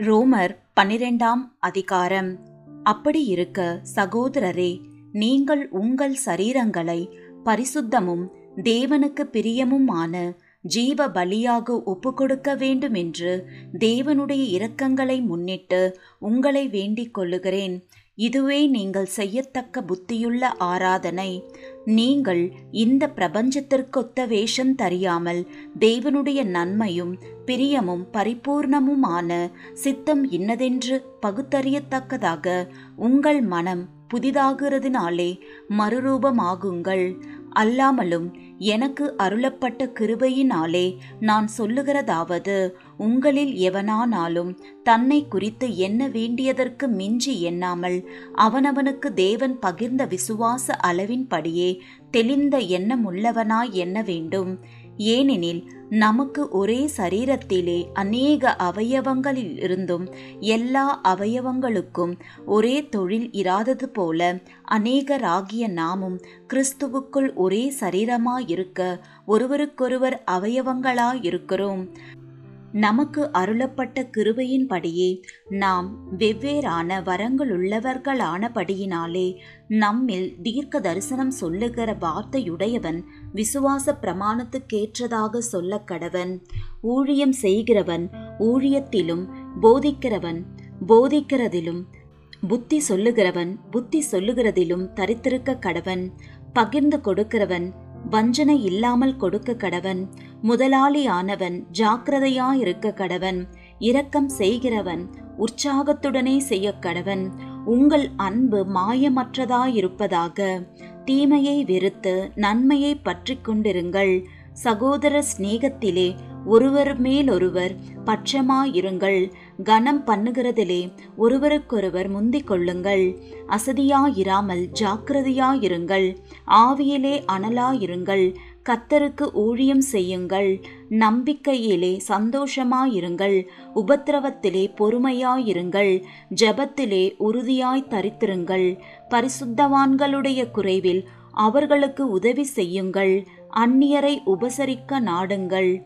ரோமர் பன்னிரெண்டாம் அதிகாரம். அப்படி இருக்க சகோதரரே நீங்கள் உங்கள் சரீரங்களை பரிசுத்தமும் தேவனுக்கு பிரியமுமான ஜீவ பலியாக ஒப்புக்கொடுக்க வேண்டும் என்று தேவனுடைய இரக்கங்களை முன்னிட்டு உங்களை வேண்டிக் கொள்ளுகிறேன். இதுவே நீங்கள் செய்யத்தக்க புத்தியுள்ள ஆராதனை. நீங்கள் இந்த பிரபஞ்சத்திற்கொத்த வேஷம் தறியாமல் தேவனுடைய நன்மையும் பிரியமும் பரிபூர்ணமுமான சித்தம் இன்னதென்று பகுத்தறியத்தக்கதாக உங்கள் மனம் புதிதாகிறதுனாலே மறுரூபமாகுங்கள். அல்லாமலும் எனக்கு அருளப்பட்ட கிருபையினாலே நான் சொல்லுகிறதாவது உங்களில் எவனானாலும் தன்னை குறித்து எண்ண வேண்டியதற்கு மிஞ்சி எண்ணாமல் அவனவனுக்கு தேவன் பகிர்ந்த விசுவாச அளவின்படியே தெளிந்த எண்ணமுள்ளவனாய் எண்ண வேண்டும்? ஏனெனில் நமக்கு ஒரே சரீரத்திலே அநேக அவயவங்களில் இருந்தும் எல்லா அவயவங்களுக்கும் ஒரே தொழில் இராதது போல அநேகராகிய நாமும் கிறிஸ்துவுக்குள் ஒரே சரீரமாயிருக்க ஒருவருக்கொருவர் அவயவங்களாயிருக்கிறோம். நமக்கு அருளப்பட்ட கிருபையின்படியே நாம் வெவ்வேறான வரங்களுள்ளவர்களானபடியினாலே நம்மில் தீர்க்க தரிசனம் சொல்லுகிற வார்த்தையுடையவன் விசுவாச பிரமாணத்துக்கேற்றதாக சொல்ல கடவன் ஊழியம் செய்கிறவன் ஊழியத்திலும் போதிக்கிறவன் போதிக்கிறதிலும் புத்தி சொல்லுகிறவன் புத்தி சொல்லுகிறதிலும் தரித்திருக்க கடவன் பகிர்ந்து கொடுக்கிறவன் வஞ்சனை இல்லாமல் கொடுக்க கடவன் முதலாளியானவன் ஜாக்கிரதையாயிருக்க கடவன் இரக்கம் செய்கிறவன் உற்சாகத்துடனே செய்ய கடவன். உங்கள் அன்பு மாயமற்றதாயிருப்பதாக தீமையை வெறுத்து நன்மையை பற்றி கொண்டிருங்கள். சகோதர சிநேகத்திலே ஒருவர் மேலொருவர் பட்சமாயிருங்கள். கனம் பண்ணுகிறதிலே ஒருவருக்கொருவர் முந்திக் கொள்ளுங்கள். அசதியாயிராமல் ஜாக்கிரதையாயிருங்கள். ஆவியிலே அனலாயிருங்கள். கத்தருக்கு ஊழியம் செய்யுங்கள். நம்பிக்கையிலே சந்தோஷமாயிருங்கள். உபத்திரவத்திலே பொறுமையாயிருங்கள். ஜபத்திலே உறுதியாய் தரித்திருங்கள். பரிசுத்தவான்களுடைய குறைவில் அவர்களுக்கு உதவி செய்யுங்கள். அந்நியரை உபசரிக்க நாடுங்கள்.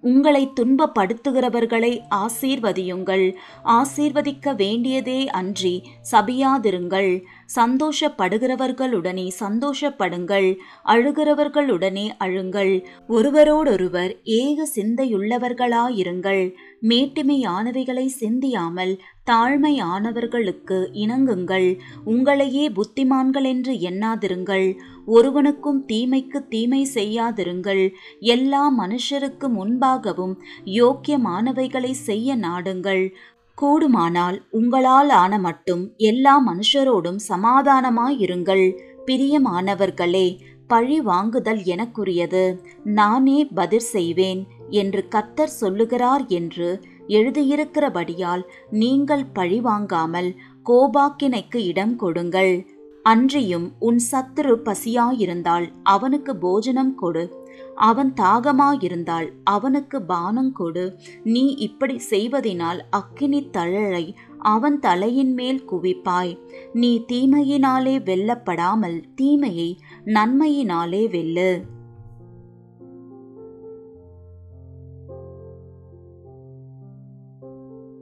உங்களை துன்பப்படுத்துகிறவர்களை ஆசீர்வதியுங்கள். ஆசீர்வதிக்க வேண்டியதே அன்றி சபியாதிருங்கள். சந்தோஷப்படுகிறவர்களுடனே சந்தோஷப்படுங்கள். அழுகிறவர்களுடனே அழுங்கள். ஒருவரோடொருவர் ஏக சிந்தையுள்ளவர்களாயிருங்கள். மேட்டுமையானவைகளை சிந்தியாமல் தாழ்மையானவர்களுக்கு இணங்குங்கள். உங்களையே புத்திமான்கள் என்று எண்ணாதிருங்கள். ஒருவனுக்கும் தீமைக்கு தீமை செய்யாதிருங்கள். எல்லா மனுஷருக்கு முன்பாகவும் யோக்கியமானவைகளை செய்ய நாடுங்கள். கூடுமானால் உங்களால் ஆன மட்டும் எல்லா மனுஷரோடும் சமாதானமாயிருங்கள். பிரியமானவர்களே பழி வாங்குதல் எனக்குரியது. நானே பதில் செய்வேன் என்று கத்தர் சொல்லுகிறார் என்று எழுதியிருக்கிறபடியால் நீங்கள் பழி வாங்காமல் கோபாக்கினைக்கு இடம் கொடுங்கள். அன்றியும் உன் சத்துரு பசியாயிருந்தால் அவனுக்கு போஜனம் கொடு. அவன் தாகமாயிருந்தால் அவனுக்கு பானம் கொடு. நீ இப்படி செய்வதினால் அக்கினி தழலை அவன் தலையின் மேல் குவிப்பாய். நீ தீமையினாலே வெல்லப்படாமல் தீமையை நன்மையினாலே வெல்லு.